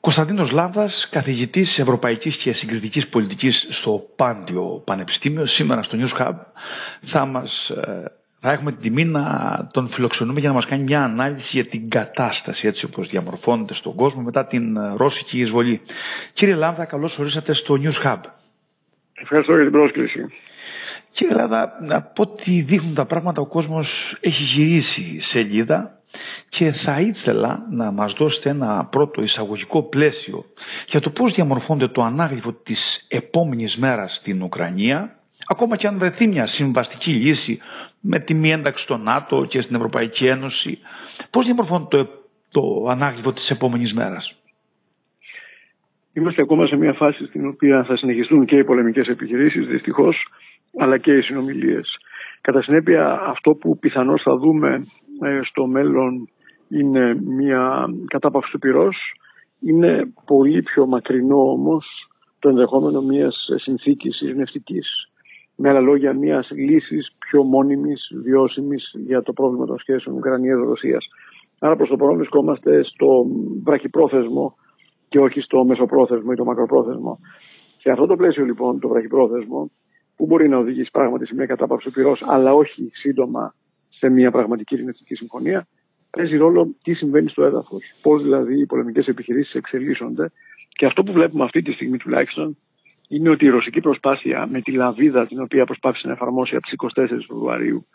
Κωνσταντίνος Λάβδα, καθηγητής Ευρωπαϊκής και Συγκριτικής Πολιτικής στο Πάντιο Πανεπιστήμιο, σήμερα στο News Hub θα, μας, ε, θα έχουμε την τιμή να τον φιλοξενούμε για να μας κάνει μια ανάλυση για την κατάσταση έτσι όπως διαμορφώνεται στον κόσμο μετά την ρώσικη εισβολή. Κύριε Λάβδα, καλώς ορίσατε στο News Hub. Ευχαριστώ για την πρόσκληση. Κύριε Λάβδα, από ό,τι δείχνουν τα πράγματα, ο κόσμος έχει γυρίσει σελίδα και θα ήθελα να μας δώσετε ένα πρώτο εισαγωγικό πλαίσιο για το πώς διαμορφώνεται το ανάγλυφο της επόμενης μέρας στην Ουκρανία ακόμα και αν βρεθεί μια συμβαστική λύση με τη μη ένταξη στο ΝΑΤΟ και στην Ευρωπαϊκή Ένωση πώς διαμορφώνεται το, το ανάγλυφο της επόμενης μέρας; Είμαστε ακόμα σε μια φάση στην οποία θα συνεχιστούν και οι πολεμικές επιχειρήσεις δυστυχώς αλλά και οι συνομιλίες. Κατά συνέπεια αυτό που πιθανώς θα δούμε ε, στο μέλλον είναι μια κατάπαυση του πυρός. Είναι πολύ πιο μακρινό όμως το ενδεχόμενο μιας συνθήκης ειρηνευτικής. Με άλλα λόγια, μιας λύσης πιο μόνιμης, βιώσιμης για το πρόβλημα των σχέσεων Ουκρανίας-Ρωσίας. Άρα προς το παρόν βρισκόμαστε στο βραχυπρόθεσμο και όχι στο μεσοπρόθεσμο ή το μακροπρόθεσμο. Σε αυτό το πλαίσιο λοιπόν το βραχυπρόθεσμο που μπορεί να οδηγήσει πράγματι σε μια κατάπαυση του πυρός αλλά όχι σύντομα σε μια πραγματική ειρηνευτική συμφωνία παίζει ρόλο τι συμβαίνει στο έδαφος. Πώς δηλαδή οι πολεμικές επιχειρήσεις εξελίσσονται. Και αυτό που βλέπουμε αυτή τη στιγμή τουλάχιστον είναι ότι η ρωσική προσπάθεια με τη λαβίδα την οποία προσπάθησε να εφαρμόσει από τις 24 Φεβρουαρίου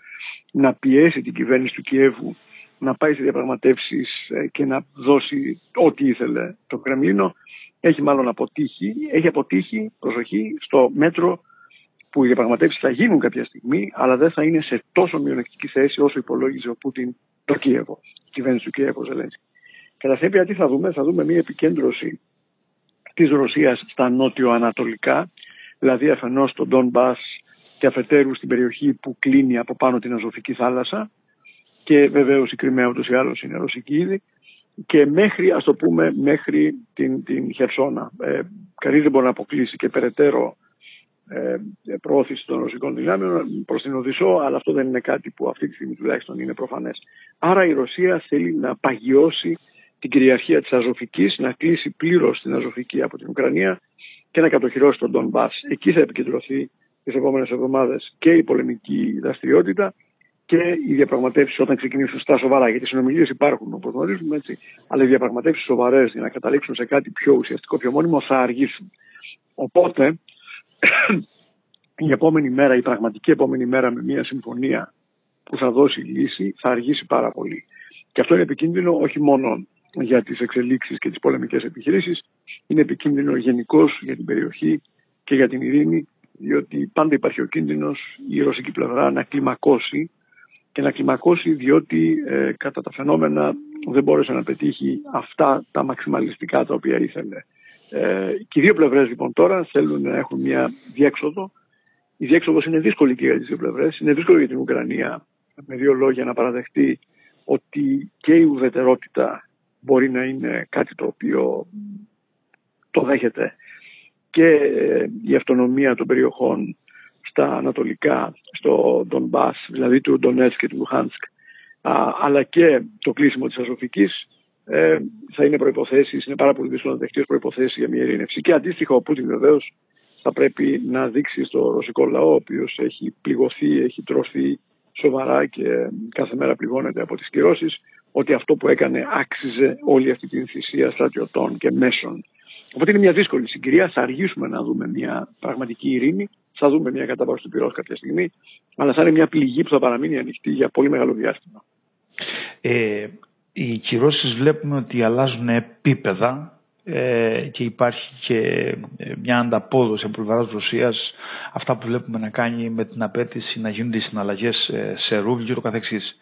να πιέσει την κυβέρνηση του Κιέβου να πάει σε διαπραγματεύσεις ε, και να δώσει ό,τι ήθελε το Κρεμλίνο έχει μάλλον αποτύχει. Έχει αποτύχει, προσοχή, στο μέτρο που οι διαπραγματεύσεις θα γίνουν κάποια στιγμή, αλλά δεν θα είναι σε τόσο μειονεκτική θέση όσο υπολόγιζε ο Πούτιν το Κίεβο, η κυβέρνηση του Κίεβο Ζελένσκι. Κατά συνέπεια, τι θα δούμε, θα δούμε μια επικέντρωση της Ρωσίας στα νότιο-ανατολικά, δηλαδή αφενός στον Ντόν Μπα και αφετέρου στην περιοχή που κλείνει από πάνω την Αζωφική θάλασσα και βεβαίως η Κρυμαία ούτως ή άλλως είναι ρωσική ήδη και μέχρι, ας το πούμε, μέχρι την, την Χερσόνα. Ε, Κανείς δεν μπορεί να αποκλείσει και περαιτέρω ε, προώθηση των ρωσικών δυνάμεων προς την Οδυσσό, αλλά αυτό δεν είναι κάτι που αυτή τη στιγμή τουλάχιστον είναι προφανές. Άρα η Ρωσία θέλει να παγιώσει την κυριαρχία της Αζωφικής, να κλείσει πλήρως την Αζωφική από την Ουκρανία και να κατοχυρώσει τον Ντόν Μπάς. Εκεί θα επικεντρωθεί τις επόμενες εβδομάδες και η πολεμική δραστηριότητα και οι διαπραγματεύσεις όταν ξεκινήσουν στα σοβαρά. Γιατί οι συνομιλίες υπάρχουν όπως γνωρίζουμε έτσι, αλλά οι διαπραγματεύσεις σοβαρές για να καταλήξουν σε κάτι πιο ουσιαστικό, πιο μόνιμο θα αργήσουν. Οπότε η επόμενη μέρα, η πραγματική επόμενη μέρα με μια συμφωνία που θα δώσει λύση θα αργήσει πάρα πολύ. Και αυτό είναι επικίνδυνο όχι μόνο για τις εξελίξεις και τις πολεμικές επιχειρήσεις, είναι επικίνδυνο γενικώς για την περιοχή και για την ειρήνη, διότι πάντα υπάρχει ο κίνδυνος η ρωσική πλευρά να κλιμακώσει και να κλιμακώσει διότι ε, κατά τα φαινόμενα δεν μπόρεσε να πετύχει αυτά τα μαξιμαλιστικά τα οποία ήθελε. Ε, και οι δύο πλευρές λοιπόν τώρα θέλουν να έχουν μια διέξοδο. Η διέξοδος είναι δύσκολη και για τις δύο πλευρές. Είναι δύσκολο για την Ουκρανία, με δύο λόγια, να παραδεχτεί ότι και η ουδετερότητα μπορεί να είναι κάτι το οποίο το δέχεται και ε, η αυτονομία των περιοχών στα ανατολικά, στο Ντομπάς, δηλαδή του Ντονέτσκ και του Λουχάνσκ, αλλά και το κλείσιμο της Αζωφικής ε, θα είναι προποθέσει, είναι πάρα πολύ δύσκολο να δεχτεί ως προποθέσει για μια ειρήνευση. Και αντίστοιχα ο Πούτιν βεβαίως θα πρέπει να δείξει στο ρωσικό λαό, ο οποίος έχει πληγωθεί, έχει τρωθεί σοβαρά και κάθε μέρα πληγώνεται από τις κυρώσεις, ότι αυτό που έκανε άξιζε όλη αυτή την θυσία στρατιωτών και μέσων. Οπότε είναι μια δύσκολη συγκυρία. Θα αργήσουμε να δούμε μια πραγματική ειρήνη. Θα δούμε μια κατάβαση του πυρός κάποια στιγμή. Αλλά θα είναι μια πληγή που θα παραμείνει ανοιχτή για πολύ μεγάλο διάστημα. Ε, οι κυρώσεις βλέπουμε ότι αλλάζουν επίπεδα ε, και υπάρχει και ε, μια ανταπόδοση από πλευράς Ρωσίας αυτά που βλέπουμε να κάνει με την απέτηση να γίνονται οι συναλλαγές ε, σε ρούβλι και το καθεξής.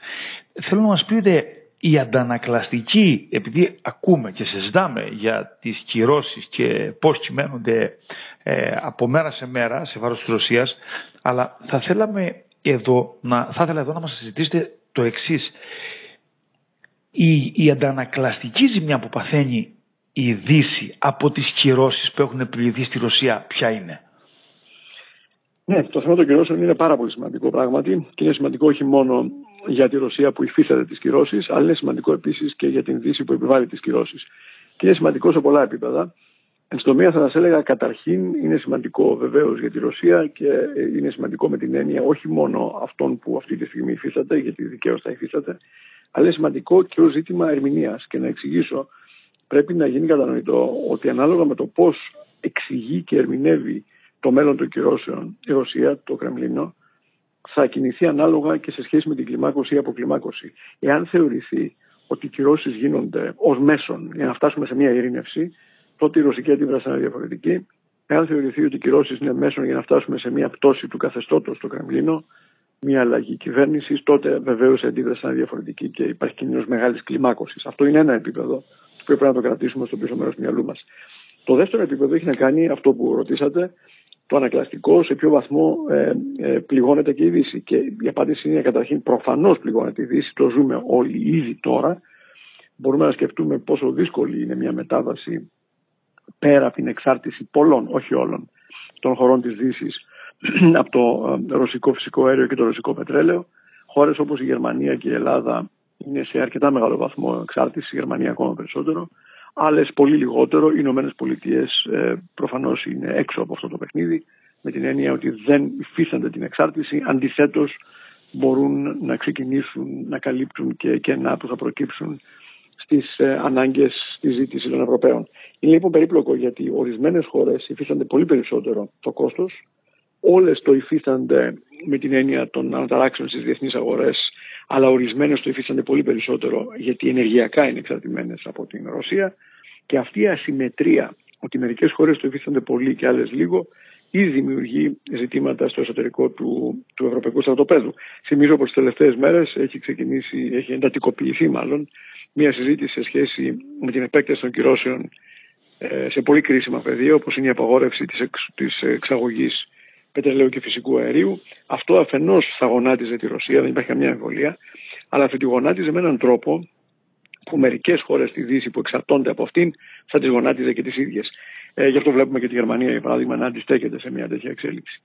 Θέλω να μας πείτε η αντανακλαστική, επειδή ακούμε και συζητάμε για τις κυρώσεις και πώς κυμαίνονται ε, από μέρα σε μέρα σε βάρος της Ρωσίας, αλλά θα θέλαμε εδώ να, θα ήθελα εδώ να μας συζητήσετε το εξής η, η αντανακλαστική ζημιά που παθαίνει η Δύση από τις κυρώσεις που έχουν επιβληθεί στη Ρωσία ποια είναι; Ναι, το θέμα των κυρώσεων είναι πάρα πολύ σημαντικό πράγματι και είναι σημαντικό όχι μόνο για τη Ρωσία που υφίσταται τις κυρώσεις αλλά είναι σημαντικό επίσης και για την Δύση που επιβάλλει τις κυρώσεις. και είναι σημαντικό σε πολλά επίπεδα. Εν συντομία θα σας έλεγα καταρχήν είναι σημαντικό βεβαίως για τη Ρωσία και είναι σημαντικό με την έννοια όχι μόνο αυτών που αυτή τη στιγμή υφίσταται, γιατί δικαίως θα υφίσταται, αλλά είναι σημαντικό και ως ζήτημα ερμηνείας. Και να εξηγήσω, πρέπει να γίνει κατανοητό ότι ανάλογα με το πώς εξηγεί και ερμηνεύει το μέλλον των κυρώσεων η Ρωσία, το Κρεμλίνο, θα κινηθεί ανάλογα και σε σχέση με την κλιμάκωση ή αποκλιμάκωση. Εάν θεωρηθεί ότι οι κυρώσεις γίνονται ως μέσον για να φτάσουμε σε μια ειρήνευση, τότε η ρωσική αντίδραση είναι διαφορετική. Εάν θεωρηθεί ότι οι κυρώσεις είναι μέσον για να φτάσουμε σε μια πτώση του καθεστώτος στο Κρεμλίνο, μια αλλαγή κυβέρνησης, τότε βεβαίως η αντίδραση είναι διαφορετική και υπάρχει κίνδυνος μεγάλης κλιμάκωσης. Αυτό είναι ένα επίπεδο το οποίο πρέπει να το κρατήσουμε στο πίσω μέρος του μυαλού μας. Το δεύτερο επίπεδο έχει να κάνει αυτό που ρωτήσατε, το ανακλαστικό, σε ποιο βαθμό ε, ε, πληγώνεται και η Δύση. Και η απάντηση είναι καταρχήν προφανώς πληγώνεται η Δύση, το ζούμε όλοι ήδη τώρα. Μπορούμε να σκεφτούμε πόσο δύσκολη είναι μια μετάβαση πέρα από την εξάρτηση πολλών, όχι όλων, των χωρών της Δύσης από το ε, ρωσικό φυσικό αέριο και το ρωσικό πετρέλαιο. Χώρες όπως η Γερμανία και η Ελλάδα είναι σε αρκετά μεγάλο βαθμό εξάρτησης, η Γερμανία ακόμα περισσότερο. Άλλες πολύ λιγότερο. Οι Ηνωμένες Πολιτείες ε, προφανώς είναι έξω από αυτό το παιχνίδι, με την έννοια ότι δεν υφίστανται την εξάρτηση. Αντιθέτως, μπορούν να ξεκινήσουν να καλύπτουν και κενά που θα προκύψουν στις ε, ανάγκες τη ζήτηση των Ευρωπαίων. Είναι λοιπόν περίπλοκο γιατί ορισμένες χώρες υφίστανται πολύ περισσότερο το κόστος. Όλες το υφίστανται με την έννοια των αναταράξεων στις διεθνείς αγορές, αλλά ορισμένες το υφίστανται πολύ περισσότερο γιατί ενεργειακά είναι εξαρτημένες από την Ρωσία. Και αυτή η ασυμμετρία, ότι μερικές χώρες το υφίστανται πολύ και άλλες λίγο, ήδη δημιουργεί ζητήματα στο εσωτερικό του, του Ευρωπαϊκού Στρατοπέδου. Θυμίζω πως τις τελευταίες μέρες έχει ξεκινήσει, έχει εντατικοποιηθεί μάλλον, μια συζήτηση σε σχέση με την επέκταση των κυρώσεων ε, σε πολύ κρίσιμα πεδία, όπως είναι η απαγόρευση της εξ, εξαγωγής πετρελαίου και φυσικού αερίου. Αυτό αφενός θα γονάτιζε τη Ρωσία, δεν υπάρχει καμιά εμβολία, αλλά θα τη γονάτιζε με έναν τρόπο που μερικές χώρες στη Δύση που εξαρτώνται από αυτήν θα τις γονάτιζε και τις ίδιες. Ε, γι' αυτό βλέπουμε και τη Γερμανία, για παράδειγμα, να αντιστέκεται σε μια τέτοια εξέλιξη.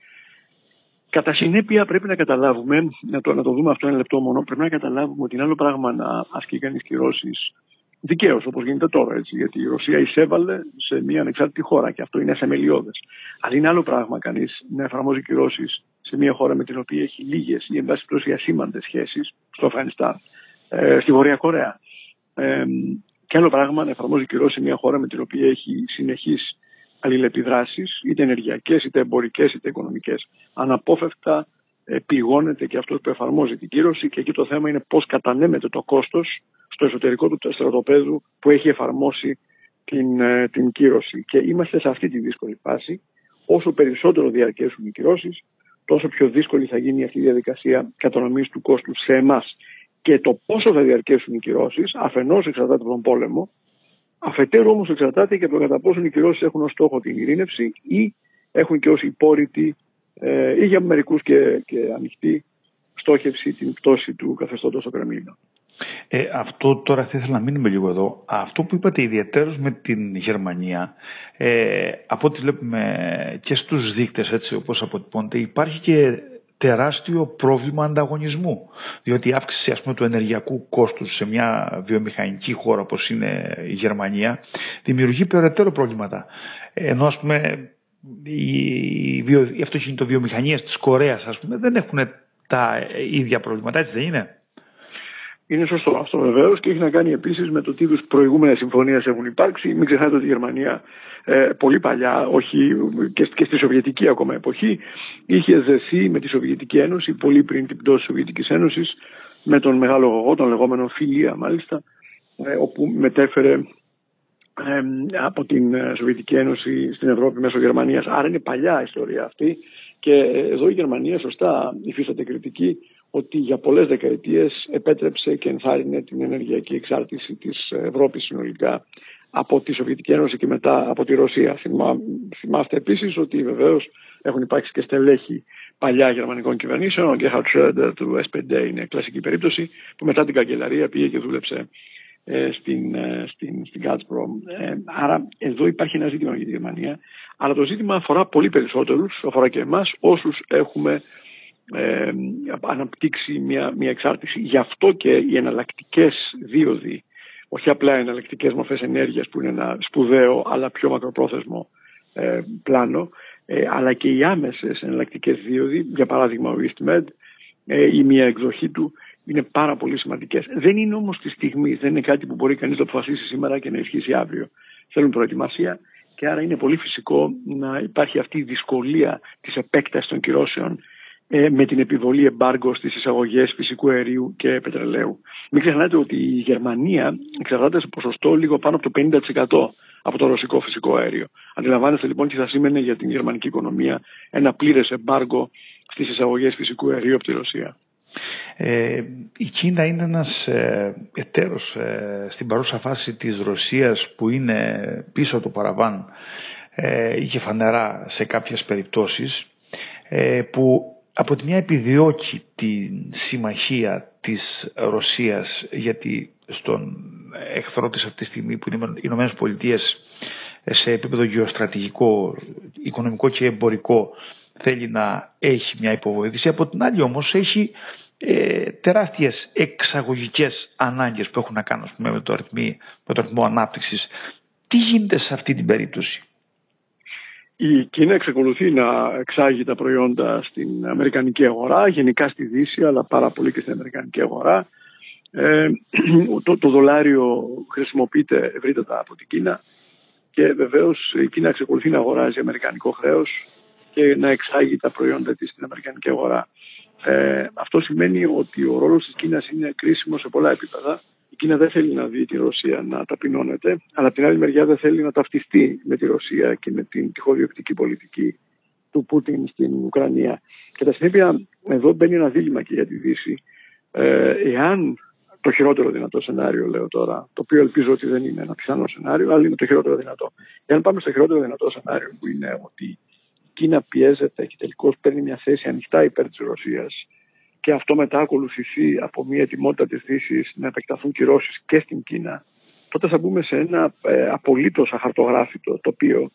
Κατά συνέπεια, πρέπει να καταλάβουμε, να το, να το δούμε αυτό ένα λεπτό μόνο, πρέπει να καταλάβουμε ότι είναι άλλο πράγμα να ασκεί κανείς κυρώσεις δικαίως, όπως γίνεται τώρα. Έτσι, γιατί η Ρωσία εισέβαλε σε μια ανεξάρτητη χώρα και αυτό είναι θεμελιώδες. Αλλά είναι άλλο πράγμα κανείς να εφαρμόζει κυρώσεις σε μια χώρα με την οποία έχει λίγες ή εν πάση περιπτώσει ασήμαντε σχέσεις, στο Αφγανιστάν, ε, στη Βορεια Κορέα. Ε, και άλλο πράγμα να εφαρμόζει κυρώσεις σε μια χώρα με την οποία έχει συνεχείς αλληλεπιδράσεις, είτε ενεργειακές, είτε εμπορικές, είτε οικονομικές. Αναπόφευκτα ε, πληγώνεται και αυτός που εφαρμόζει την κύρωση και εκεί το θέμα είναι πώς κατανέμεται το κόστος στο εσωτερικό του στρατοπέδου που έχει εφαρμόσει την, ε, την κύρωση. Και είμαστε σε αυτή τη δύσκολη φάση. Όσο περισσότερο διαρκέσουν οι κυρώσεις, τόσο πιο δύσκολη θα γίνει αυτή η διαδικασία κατανομής του κόστου σε εμάς. Και το πόσο θα διαρκέσουν οι κυρώσεις, αφενός εξαρτάται από τον πόλεμο, αφετέρου όμως εξαρτάται και από το κατά πόσο οι κυρώσεις έχουν ως στόχο την ειρήνευση ή έχουν και ως υπόρρητη ε, ή για μερικούς και, και ανοιχτή στόχευση την πτώση του καθεστώτος στο Κρεμλίνο. Ε, αυτό τώρα θα ήθελα να μείνουμε λίγο εδώ. Αυτό που είπατε ιδιαίτερως με την Γερμανία, ε, από ό,τι βλέπουμε και στους δείκτες έτσι όπως αποτυπώνεται, υπάρχει και τεράστιο πρόβλημα ανταγωνισμού. Διότι η αύξηση ας πούμε, του ενεργειακού κόστους σε μια βιομηχανική χώρα όπως είναι η Γερμανία δημιουργεί περαιτέρω προβλήματα. Ενώ ας πούμε οι, βιο, οι αυτοκινητοβιομηχανίες της Κορέας ας πούμε δεν έχουν τα ίδια προβλήματα, έτσι δεν είναι; Είναι σωστό αυτό βεβαίως και έχει να κάνει επίσης με το τι είδους προηγούμενες συμφωνίες έχουν υπάρξει. Μην ξεχνάτε ότι η Γερμανία ε, πολύ παλιά, όχι και, και στη Σοβιετική ακόμα εποχή, είχε δεθεί με τη Σοβιετική Ένωση, πολύ πριν την πτώση της Σοβιετικής Ένωσης, με τον μεγάλο γογό, τον λεγόμενο Φιλία μάλιστα, ε, όπου μετέφερε ε, από την Σοβιετική Ένωση στην Ευρώπη μέσω Γερμανίας. Άρα είναι παλιά ιστορία αυτή και εδώ η Γερμανία σωστά υφίσταται κριτική ότι για πολλές δεκαετίες επέτρεψε και ενθάρρυνε την ενεργειακή εξάρτηση της Ευρώπης συνολικά από τη Σοβιετική Ένωση και μετά από τη Ρωσία. θυμάστε επίσης ότι βεβαίως έχουν υπάρξει και στελέχη παλιά γερμανικών κυβερνήσεων. Ο Γκέχαρτ Σρέντερ του S5 είναι κλασική περίπτωση που μετά την καγκελαρία πήγε και δούλεψε ε, στην, ε, στην, στην Gazprom. Ε, άρα εδώ υπάρχει ένα ζήτημα για τη Γερμανία. Αλλά το ζήτημα αφορά πολύ περισσότερους, αφορά και εμάς, όσους έχουμε ε, αναπτύξει μια, μια εξάρτηση. Γι' αυτό και οι εναλλακτικές δίωδοι όχι απλά εναλλακτικές μορφές ενέργειας που είναι ένα σπουδαίο αλλά πιο μακροπρόθεσμο ε, πλάνο, ε, αλλά και οι άμεσες εναλλακτικές δίωδοι, για παράδειγμα ο EastMed, ε, η μία εκδοχή του, είναι πάρα πολύ σημαντικές. Δεν είναι όμως τη στιγμή, δεν είναι κάτι που μπορεί κανείς να αποφασίσει σήμερα και να ισχύσει αύριο. Θέλουν προετοιμασία και άρα είναι πολύ φυσικό να υπάρχει αυτή η δυσκολία της επέκτασης των κυρώσεων ε, με την επιβολή εμπάργκο στις εισαγωγές φυσικού αερίου και πετρελαίου. Μην ξεχνάτε ότι η Γερμανία εξαρτάται σε ποσοστό λίγο πάνω από το 50% από το ρωσικό φυσικό αέριο. Αντιλαμβάνεστε λοιπόν τι θα σήμαινε για την γερμανική οικονομία ένα πλήρες εμπάργκο στις εισαγωγές φυσικού αερίου από τη Ρωσία. Ε, η Κίνα είναι ένας ε, εταίρος ε, στην παρούσα φάση της Ρωσίας που είναι πίσω το παραβάν ε, και φανερά σε κάποιες περιπτώσεις ε, που από τη μια επιδιώκει τη συμμαχία της Ρωσίας γιατί στον εχθρό της αυτή τη στιγμή που είναι οι Ηνωμένες Πολιτείες σε επίπεδο γεωστρατηγικό, οικονομικό και εμπορικό θέλει να έχει μια υποβοήθηση. Από την άλλη όμως έχει ε, τεράστιες εξαγωγικές ανάγκες που έχουν να κάνουν με, το αριθμό, με το αριθμό ανάπτυξης. Τι γίνεται σε αυτή την περίπτωση; Η Κίνα εξακολουθεί να εξάγει τα προϊόντα στην Αμερικανική αγορά, γενικά στη Δύση, αλλά πάρα πολύ και στην Αμερικανική αγορά. Ε, το, το δολάριο χρησιμοποιείται ευρύτερα από την Κίνα και βεβαίως η Κίνα εξακολουθεί να αγοράζει αμερικανικό χρέος και να εξάγει τα προϊόντα της στην Αμερικανική αγορά. Ε, αυτό σημαίνει ότι ο ρόλος της Κίνας είναι κρίσιμος σε πολλά επίπεδα Κίνα δεν θέλει να δει τη Ρωσία να ταπεινώνεται, αλλά από την άλλη μεριά δεν θέλει να ταυτιστεί με τη Ρωσία και με την τυχοδιοκτική πολιτική του Πούτιν στην Ουκρανία. Και τα συνέπεια εδώ μπαίνει ένα δίλημα και για τη Δύση. Ε, εάν το χειρότερο δυνατό σενάριο, λέω τώρα, το οποίο ελπίζω ότι δεν είναι ένα πιθανό σενάριο, αλλά είναι το χειρότερο δυνατό. Εάν πάμε στο χειρότερο δυνατό σενάριο, που είναι ότι η Κίνα πιέζεται και τελικώς παίρνει μια θέση ανοιχτά υπέρ της Ρωσίας και αυτό μετά ακολουθηθεί από μια ετοιμότητα της Δύσης να επεκταθούν κυρώσεις και στην Κίνα, τότε θα μπούμε σε ένα ε, απολύτως αχαρτογράφητο τοπίο,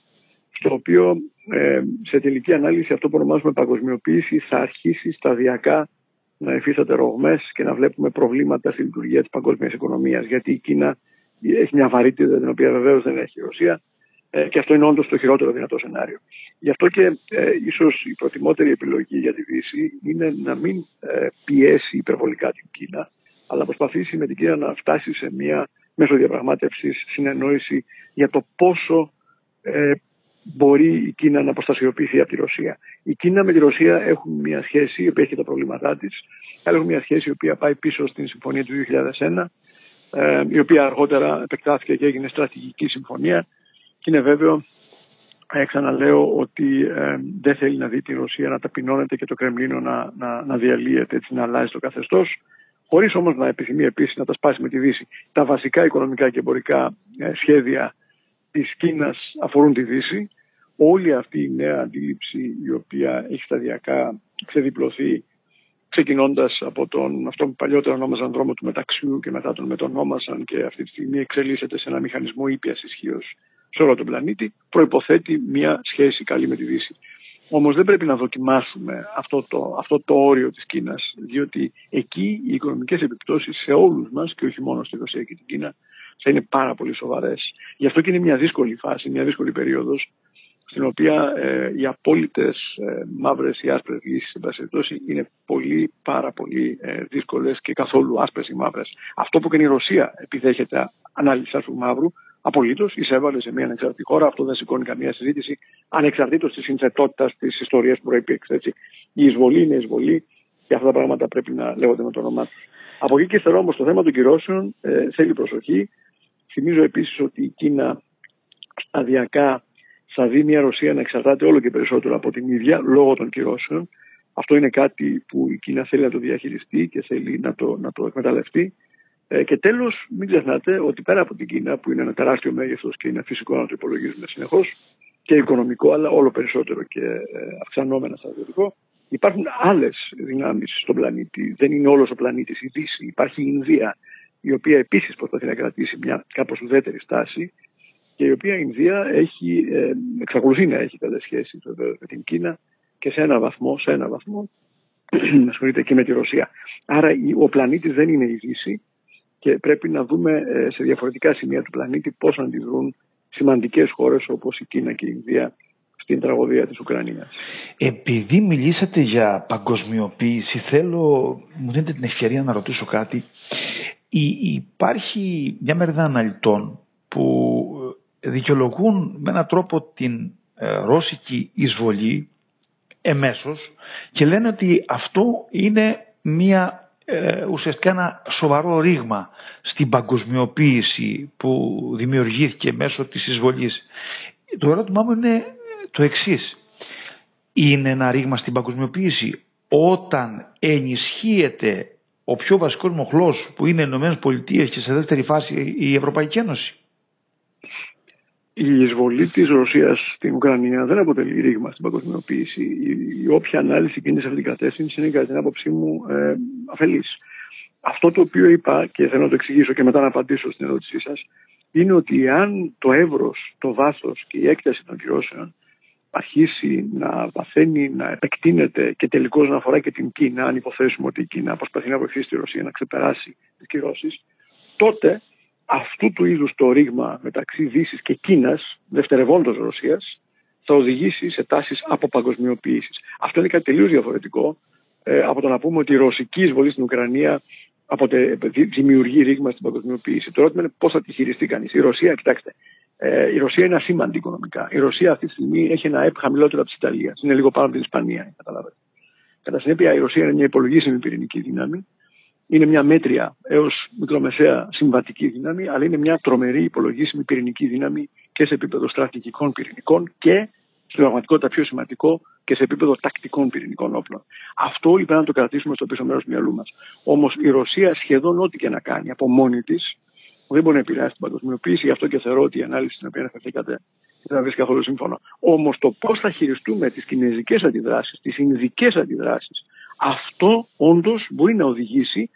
στο οποίο ε, σε τελική ανάλυση αυτό που ονομάζουμε παγκοσμιοποίηση θα αρχίσει σταδιακά να εφίσταται ρογμές και να βλέπουμε προβλήματα στη λειτουργία της παγκόσμιας οικονομίας, γιατί η Κίνα έχει μια βαρύτητα την οποία βεβαίως δεν έχει η Ρωσία ε, και αυτό είναι όντως το χειρότερο δυνατό σενάριο. Γι' αυτό και ε, ίσως η προτιμότερη επιλογή για τη Δύση είναι να μην ε, πιέσει υπερβολικά την Κίνα, αλλά να προσπαθήσει με την Κίνα να φτάσει σε μια μέσω διαπραγμάτευσης συνεννόηση για το πόσο ε, μπορεί η Κίνα να προστασιοποιηθεί από τη Ρωσία. Η Κίνα με τη Ρωσία έχουν μια σχέση η οποία έχει τα προβλήματά της, έχουν μια σχέση η οποία πάει πίσω στην συμφωνία του 2001, ε, η οποία αργότερα επεκτάθηκε και έγινε στρατηγική συμφωνία και είναι βέβαιο, ε, ξαναλέω, ότι ε, δεν θέλει να δει τη Ρωσία να ταπεινώνεται και το Κρεμλίνο να, να, να διαλύεται, έτσι να αλλάζει το καθεστώς. Χωρίς όμως να επιθυμεί επίσης να τα σπάσει με τη Δύση. Τα βασικά οικονομικά και εμπορικά ε, σχέδια της Κίνας αφορούν τη Δύση. Όλη αυτή η νέα αντίληψη η οποία έχει σταδιακά ξεδιπλωθεί ξεκινώντας από τον, αυτό που παλιότερα ονόμαζαν δρόμο του μεταξιού και μετά τον μετονόμασαν και αυτή τη στιγμή εξελίσσεται σε ένα μηχανισμό ήπια ισχύως σε όλο τον πλανήτη, προποθέτει μια σχέση καλή με τη Δύση. Όμως δεν πρέπει να δοκιμάσουμε αυτό το, αυτό το όριο της Κίνας, διότι εκεί οι οικονομικές επιπτώσεις σε όλους μας και όχι μόνο στη Ρωσία και την Κίνα θα είναι πάρα πολύ σοβαρές. Γι' αυτό και είναι μια δύσκολη φάση, μια δύσκολη περίοδος, στην οποία ε, οι απόλυτες ε, μαύρες ή άσπρες λύσεις, εν είναι πολύ, πάρα πολύ ε, δύσκολες και καθόλου άσπρες ή μαύρες. Αυτό που κάνει η Ρωσία επιδέχεται ανάλυσης άσπρου μαύρου, Απολύτως, εισέβαλε σε μια ανεξαρτητή χώρα. Αυτό δεν σηκώνει καμία συζήτηση, ανεξαρτήτως της συνθετότητας της ιστορίας που προϋπήρξε. Έτσι. Η εισβολή είναι εισβολή και αυτά τα πράγματα πρέπει να λέγονται με το όνομά τους. Από εκεί και ύστερα όμως το θέμα των κυρώσεων ε, θέλει προσοχή. Θυμίζω επίσης ότι η Κίνα σταδιακά θα δει μια Ρωσία να εξαρτάται όλο και περισσότερο από την ίδια λόγω των κυρώσεων. Αυτό είναι κάτι που η Κίνα θέλει να το διαχειριστεί και θέλει να το, να το εκμεταλλευτεί. Ε, και τέλος, μην ξεχνάτε ότι πέρα από την Κίνα, που είναι ένα τεράστιο μέγεθος και είναι φυσικό να το υπολογίζουμε συνεχώς και οικονομικό, αλλά όλο περισσότερο και ε, αυξανόμενα στρατιωτικό, υπάρχουν άλλες δυνάμεις στον πλανήτη. Δεν είναι όλος ο πλανήτης η Δύση. Υπάρχει η Ινδία, η οποία επίσης προσπαθεί να κρατήσει μια κάπως ουδέτερη στάση και η οποία η Ινδία έχει, ε, εξακολουθεί να έχει καλές σχέσεις με την Κίνα και σε ένα βαθμό, σε ένα βαθμό, με και με τη Ρωσία. Άρα ο πλανήτης δεν είναι η Δύση, και πρέπει να δούμε ε, σε διαφορετικά σημεία του πλανήτη πώς αντιδρούν σημαντικές χώρες όπως η Κίνα και η Ινδία στην τραγωδία της Ουκρανίας. Επειδή μιλήσατε για παγκοσμιοποίηση, θέλω, μου δίνετε την ευκαιρία να ρωτήσω κάτι. Υπάρχει μια μερίδα αναλυτών που δικαιολογούν με έναν τρόπο την ε, ρώσικη εισβολή εμέσως και λένε ότι αυτό είναι μια ε, ουσιαστικά ένα σοβαρό ρήγμα στην παγκοσμιοποίηση που δημιουργήθηκε μέσω της εισβολής. Το ερώτημά μου είναι το εξής. Είναι ένα ρήγμα στην παγκοσμιοποίηση όταν ενισχύεται ο πιο βασικός μοχλός που είναι οι Ηνωμένες Πολιτείες και σε δεύτερη φάση η Ευρωπαϊκή Ένωση; Η εισβολή της Ρωσίας στην Ουκρανία δεν αποτελεί ρήγμα στην παγκοσμιοποίηση. Η, όποια ανάλυση γίνεται σε αυτήν την κατεύθυνση είναι κατά την άποψή μου ε, αφελής. Αυτό το οποίο είπα και θέλω να το εξηγήσω και μετά να απαντήσω στην ερώτησή σας είναι ότι αν το εύρος, το βάθος και η έκταση των κυρώσεων αρχίσει να παθαίνει, να επεκτείνεται και τελικώς να αφορά και την Κίνα, αν υποθέσουμε ότι η Κίνα προσπαθεί να βοηθήσει τη Ρωσία να ξεπεράσει τις κυρώσεις, τότε αυτού του είδους το ρήγμα μεταξύ Δύσης και Κίνας, δευτερευόντως Ρωσίας, θα οδηγήσει σε τάσεις αποπαγκοσμιοποίησης. Αυτό είναι κάτι τελείως διαφορετικό ε, από το να πούμε ότι η ρωσική εισβολή στην Ουκρανία αποτε, δημιουργεί ρήγμα στην παγκοσμιοποίηση. Το ερώτημα είναι πώς θα τη χειριστεί κανείς. Η Ρωσία, κοιτάξτε, ε, η Ρωσία είναι ασήμαντη οικονομικά. Η Ρωσία αυτή τη στιγμή έχει ένα ΕΠ χαμηλότερο από της Ιταλίας. Είναι λίγο πάνω από την Ισπανία, καταλάβετε. Κατά συνέπεια, η Ρωσία είναι μια υπολογίσιμη πυρηνική δύναμη είναι μια μέτρια έως μικρομεσαία συμβατική δύναμη, αλλά είναι μια τρομερή υπολογίσιμη πυρηνική δύναμη και σε επίπεδο στρατηγικών πυρηνικών και στην πραγματικότητα πιο σημαντικό και σε επίπεδο τακτικών πυρηνικών όπλων. Αυτό όλοι πρέπει να το κρατήσουμε στο πίσω μέρος του μυαλού μας. Όμως η Ρωσία σχεδόν ό,τι και να κάνει από μόνη της δεν μπορεί να επηρεάσει την παγκοσμιοποίηση, γι' αυτό και θεωρώ ότι η ανάλυση στην οποία αναφερθήκατε δεν θα βρει καθόλου σύμφωνο. Όμως το πώς θα χειριστούμε τις κινέζικες αντιδράσεις, τις ινδικές αντιδράσεις, αυτό όντως μπορεί να οδηγήσει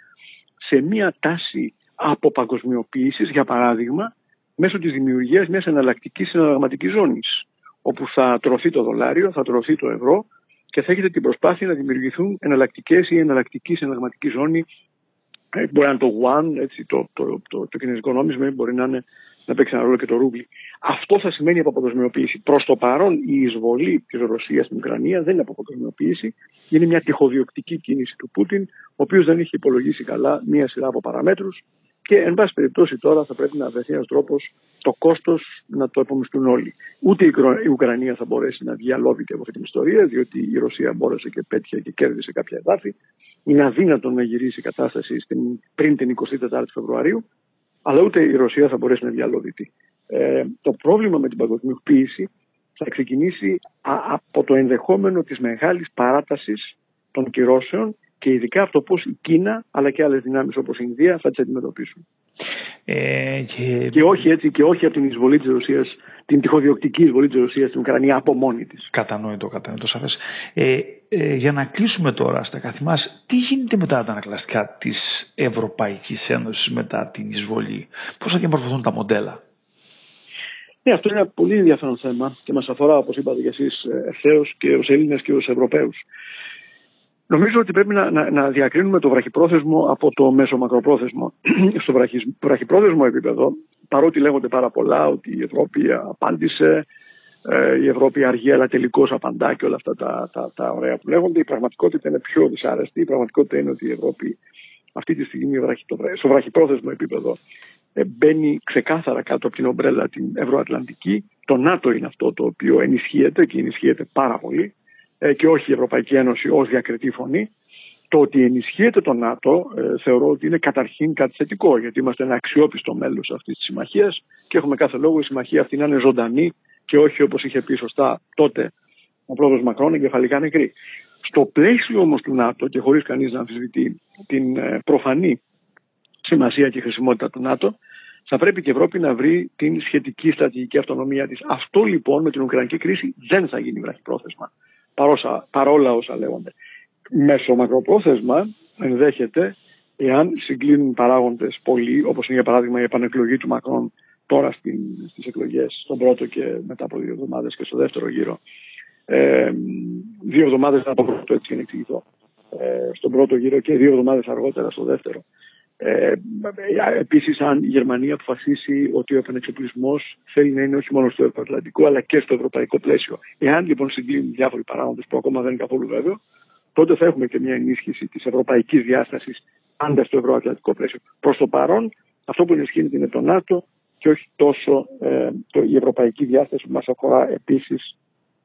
σε μια τάση αποπαγκοσμιοποίησης, για παράδειγμα, μέσω της δημιουργίας μιας εναλλακτικής συναλλαγματικής ζώνης. Όπου θα τρωθεί το δολάριο, θα τρωθεί το ευρώ και θα έχετε την προσπάθεια να δημιουργηθούν εναλλακτικές ή εναλλακτική συναλλαγματική ζώνη. Ε, μπορεί να είναι το One, έτσι, το, το, το, το, το κινέζικο νόμισμα, μπορεί να είναι να παίξει ένα ρόλο και το ρούβλι. Αυτό θα σημαίνει αποπαγκοσμιοποίηση. Προς το παρόν, η εισβολή της Ρωσίας στην Ουκρανία δεν είναι αποπαγκοσμιοποίηση. Είναι μια τυχοδιοκτική κίνηση του Πούτιν, ο οποίος δεν έχει υπολογίσει καλά μία σειρά από παραμέτρους. Και, εν πάση περιπτώσει, τώρα θα πρέπει να βρεθεί ένας τρόπος το κόστος να το επομιστούν όλοι. Ούτε η Ουκρανία θα μπορέσει να βγει αλόβητη από αυτή την ιστορία, διότι η Ρωσία μπόρεσε και πέτυχε και κέρδισε κάποια εδάφη. Είναι αδύνατο να γυρίσει η κατάσταση στην, πριν την 24η Φεβρουαρίου αλλά ούτε η Ρωσία θα μπορέσει να διαλωδητεί. Ε, το πρόβλημα με την παγκοσμιοποίηση θα ξεκινήσει από το ενδεχόμενο της μεγάλης παράτασης των κυρώσεων και ειδικά από το πώς η Κίνα αλλά και άλλες δυνάμεις όπως η Ινδία θα τις αντιμετωπίσουν. Ε, και... και... όχι έτσι και όχι από την εισβολή της Ρωσίας, την τυχοδιοκτική εισβολή της Ρωσίας στην Ουκρανία από μόνη της. Κατανόητο, κατανόητο σαφές. Ε, ε, για να κλείσουμε τώρα στα καθημά τι γίνεται μετά τα ανακλαστικά της Ευρωπαϊκής Ένωσης μετά την εισβολή, πώς θα διαμορφωθούν τα μοντέλα; Ναι, αυτό είναι ένα πολύ ενδιαφέρον θέμα και μας αφορά, όπως είπατε και εσείς, ευθέως και ως Έλληνες και ως Ευρωπαίους. Νομίζω ότι πρέπει να, να, να διακρίνουμε το βραχυπρόθεσμο από το μέσο μακροπρόθεσμο. Στο βραχυπρόθεσμο επίπεδο, παρότι λέγονται πάρα πολλά ότι η Ευρώπη απάντησε, ε, η Ευρώπη αργεί αλλά τελικώς απαντά και όλα αυτά τα, τα, τα ωραία που λέγονται, η πραγματικότητα είναι πιο δυσάρεστη. Η πραγματικότητα είναι ότι η Ευρώπη αυτή τη στιγμή στο βραχυπρόθεσμο επίπεδο ε, μπαίνει ξεκάθαρα κάτω από την ομπρέλα την Ευρωατλαντική. Το ΝΑΤΟ είναι αυτό το οποίο ενισχύεται και ενισχύεται πάρα πολύ ε, και όχι η Ευρωπαϊκή Ένωση ως διακριτή φωνή. Το ότι ενισχύεται το ΝΑΤΟ ε, θεωρώ ότι είναι καταρχήν κάτι θετικό γιατί είμαστε ένα αξιόπιστο μέλος αυτής της συμμαχίας και έχουμε κάθε λόγο η συμμαχία αυτή να είναι ζωντανή και όχι όπως είχε πει σωστά τότε ο πρόεδρος Μακρόν εγκεφαλικά νεκρή. Στο πλαίσιο όμως του ΝΑΤΟ και χωρίς κανείς να αμφισβητεί την ε, προφανή σημασία και χρησιμότητα του ΝΑΤΟ θα πρέπει και η Ευρώπη να βρει την σχετική στρατηγική αυτονομία της. Αυτό λοιπόν με την Ουκρανική κρίση δεν θα γίνει βραχυπρόθεσμα παρόλα όσα λέγονται. Μέσω μακροπρόθεσμα ενδέχεται, εάν συγκλίνουν παράγοντες πολύ, όπως είναι για παράδειγμα η επανεκλογή του Μακρόν τώρα στην, στις εκλογές, στον πρώτο και μετά από δύο εβδομάδες και στο δεύτερο γύρο, ε, δύο εβδομάδες μετά από το πρώτο, έτσι για να εξηγηθώ, ε, στον πρώτο γύρο και δύο εβδομάδες αργότερα στο δεύτερο. Ε, Επίσης, αν η Γερμανία αποφασίσει ότι ο επανεξοπλισμός θέλει να είναι όχι μόνο στο Ευρωατλαντικό αλλά και στο ευρωπαϊκό πλαίσιο. Εάν λοιπόν συγκλίνουν διάφοροι παράγοντες που ακόμα δεν είναι καθόλου βέβαιο, τότε θα έχουμε και μια ενίσχυση της ευρωπαϊκής διάστασης πάντα στο ευρωατλαντικό πλαίσιο. Προς το παρόν, αυτό που ενισχύεται είναι το ΝΑΤΟ και όχι τόσο ε, το, η ευρωπαϊκή διάσταση που μας αφορά επίσης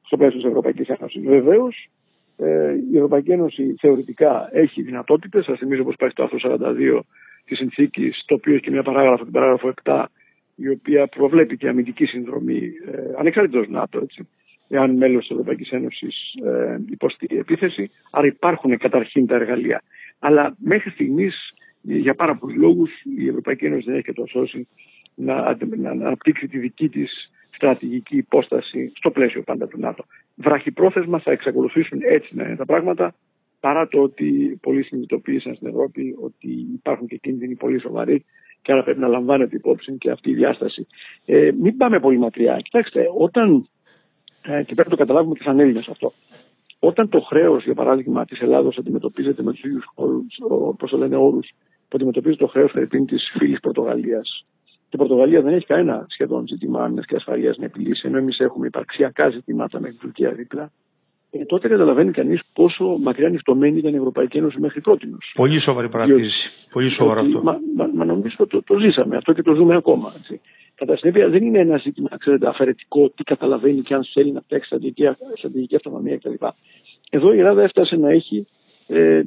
στο πλαίσιο της Ευρωπαϊκής Ένωσης. Βεβαίως, ε, η Ευρωπαϊκή Ένωση θεωρητικά έχει δυνατότητες. Σας θυμίζω πως υπάρχει το άρθρο 42 της συνθήκης, το οποίο έχει και μια παράγραφο, την παράγραφο 7, η οποία προβλέπει και αμυντική συνδρομή ε, ανεξάρτητος ΝΑΤΟ, έτσι, εάν μέλος της Ευρωπαϊκής Ένωσης ε, υποστεί επίθεση. Άρα υπάρχουν καταρχήν τα εργαλεία. Αλλά μέχρι στιγμής, για πάρα πολλούς λόγους, η Ευρωπαϊκή Ένωση δεν έχει και το σώσει να, να αναπτύξει τη δική της στρατηγική υπόσταση στο πλαίσιο πάντα του ΝΑΤΟ. Βραχυπρόθεσμα θα εξακολουθήσουν έτσι να είναι τα πράγματα, παρά το ότι πολλοί συνειδητοποίησαν στην Ευρώπη ότι υπάρχουν και κίνδυνοι πολύ σοβαροί και άρα πρέπει να λαμβάνεται υπόψη και αυτή η διάσταση. Ε, μην πάμε πολύ μακριά. Κοιτάξτε, όταν. Ε, και πρέπει να το καταλάβουμε και σαν Έλληνες αυτό. Όταν το χρέος, για παράδειγμα, της Ελλάδος αντιμετωπίζεται με τους ίδιους όρους, όπως το λένε όρους, που αντιμετωπίζει το χρέος της φίλης Πορτογαλίας η Πορτογαλία δεν έχει κανένα σχεδόν ζήτημα άμυνας και ασφαλείας να επιλύσει, ενώ εμείς έχουμε υπαρξιακά ζητήματα με την Τουρκία δίπλα. Ε, τότε καταλαβαίνει κανείς πόσο μακριά νυχτωμένη ήταν η Ευρωπαϊκή Ένωση μέχρι πρώτη. Πολύ σοβαρή παρατήρηση. Πολύ σοβαρό αυτό. Μα, μα, μα νομίζω το, το ζήσαμε αυτό και το ζούμε ακόμα. Έτσι. Κατά συνέπεια, δεν είναι ένα ζήτημα ξέρετε, αφαιρετικό τι καταλαβαίνει και αν θέλει να φτιάξει στρατηγική, στρατηγική αυτονομία κτλ. Εδώ η Ελλάδα έφτασε να έχει ε,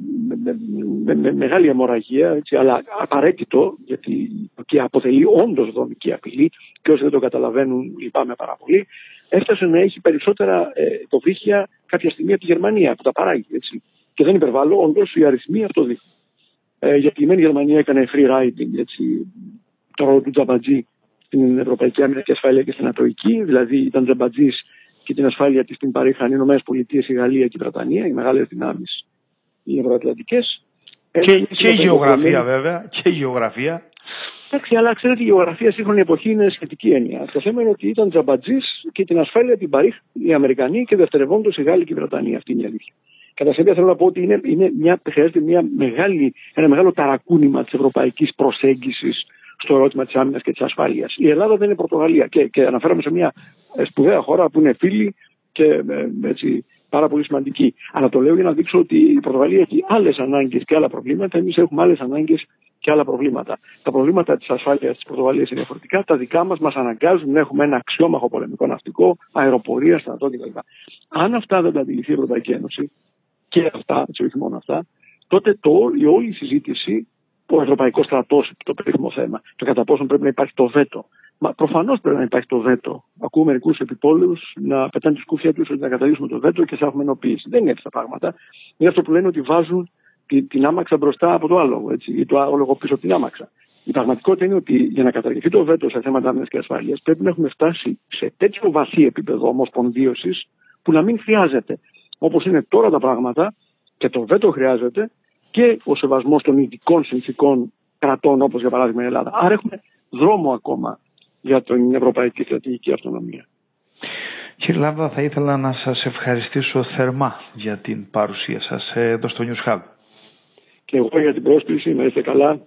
με, με, μεγάλη αιμορραγία, έτσι, αλλά απαραίτητο, γιατί και αποτελεί όντως δομική απειλή και όσοι δεν το καταλαβαίνουν λυπάμαι πάρα πολύ, έφτασε να έχει περισσότερα ε, υποβρύχια κάποια στιγμή από τη Γερμανία που τα παράγει. Έτσι. Και δεν υπερβάλλω, όντως οι αριθμοί αυτό δείχνουν. Ε, γιατί η μεν Γερμανία έκανε free riding, έτσι, το ρόλο του Τζαμπατζή στην Ευρωπαϊκή Άμυνα και Ασφάλεια και στην Ατοική, δηλαδή ήταν Τζαμπατζής και την ασφάλεια της την παρήχαν οι ΗΠΑ, η Γαλλία και η Βρετανία, οι μεγάλες δυνάμεις οι ευρωατλαντικές. Και, και η γεωγραφία βέβαια, και η γεωγραφία. Εντάξει, αλλά ξέρετε, η γεωγραφία σύγχρονη εποχή είναι σχετική έννοια. Το θέμα είναι ότι ήταν τζαμπατζής και την ασφάλεια την παρήχ οι Αμερικανοί και δευτερευόντως οι Γάλλοι και η Βρετανία. Αυτή είναι η αλήθεια. Κατά συνέπεια θέλω να πω ότι είναι, είναι μια, χρειάζεται μια μεγάλη, ένα μεγάλο ταρακούνημα της ευρωπαϊκής προσέγγισης στο ερώτημα της άμυνας και της ασφάλειας. Η Ελλάδα δεν είναι Πορτογαλία και, και αναφέρομαι σε μια σπουδαία χώρα που είναι φίλη και ε, έτσι, πάρα πολύ σημαντική. Αλλά το λέω για να δείξω ότι η Πορτογαλία έχει άλλες ανάγκες και άλλα προβλήματα. Εμείς έχουμε άλλες ανάγκες και άλλα προβλήματα. Τα προβλήματα της ασφάλειας της Πορτογαλίας είναι διαφορετικά. Τα δικά μας μας αναγκάζουν να έχουμε ένα αξιόμαχο πολεμικό ναυτικό, αεροπορία, στρατό κτλ. Αν αυτά δεν τα αντιληφθεί η Ευρωπαϊκή Ένωση, και αυτά, έτσι όχι μόνο αυτά, τότε το, η όλη η συζήτηση, ο Ευρωπαϊκός στρατός, το περίφημο θέμα, το κατά πόσο πρέπει να υπάρχει το βέτο, Μα προφανώς πρέπει να υπάρχει το βέτο. Ακούω μερικούς επιπόλαιου να πετάνε τη σκούφια τους ότι να καταλήξουμε το βέτο και θα έχουμε ενοποίηση. Δεν είναι έτσι τα πράγματα. Είναι αυτό που λένε ότι βάζουν την άμαξα μπροστά από το άλογο έτσι, ή το άλογο πίσω από την άμαξα. Η πραγματικότητα είναι ότι για να καταργηθεί το βέτο σε θέματα άμυνας και ασφάλειας πρέπει να έχουμε φτάσει σε τέτοιο βαθύ επίπεδο ομοσπονδίωσης που να μην χρειάζεται. Όπως είναι τώρα τα πράγματα και το βέτο χρειάζεται και ο σεβασμός των ειδικών συνθήκων κρατών όπως για παράδειγμα η Ελλάδα. Άρα έχουμε δρόμο ακόμα για την Ευρωπαϊκή Στρατηγική Αυτονομία. Κύριε Λάβδα, θα ήθελα να σας ευχαριστήσω θερμά για την παρουσία σας εδώ στο News Hub. Και εγώ για την πρόσκληση, να είστε καλά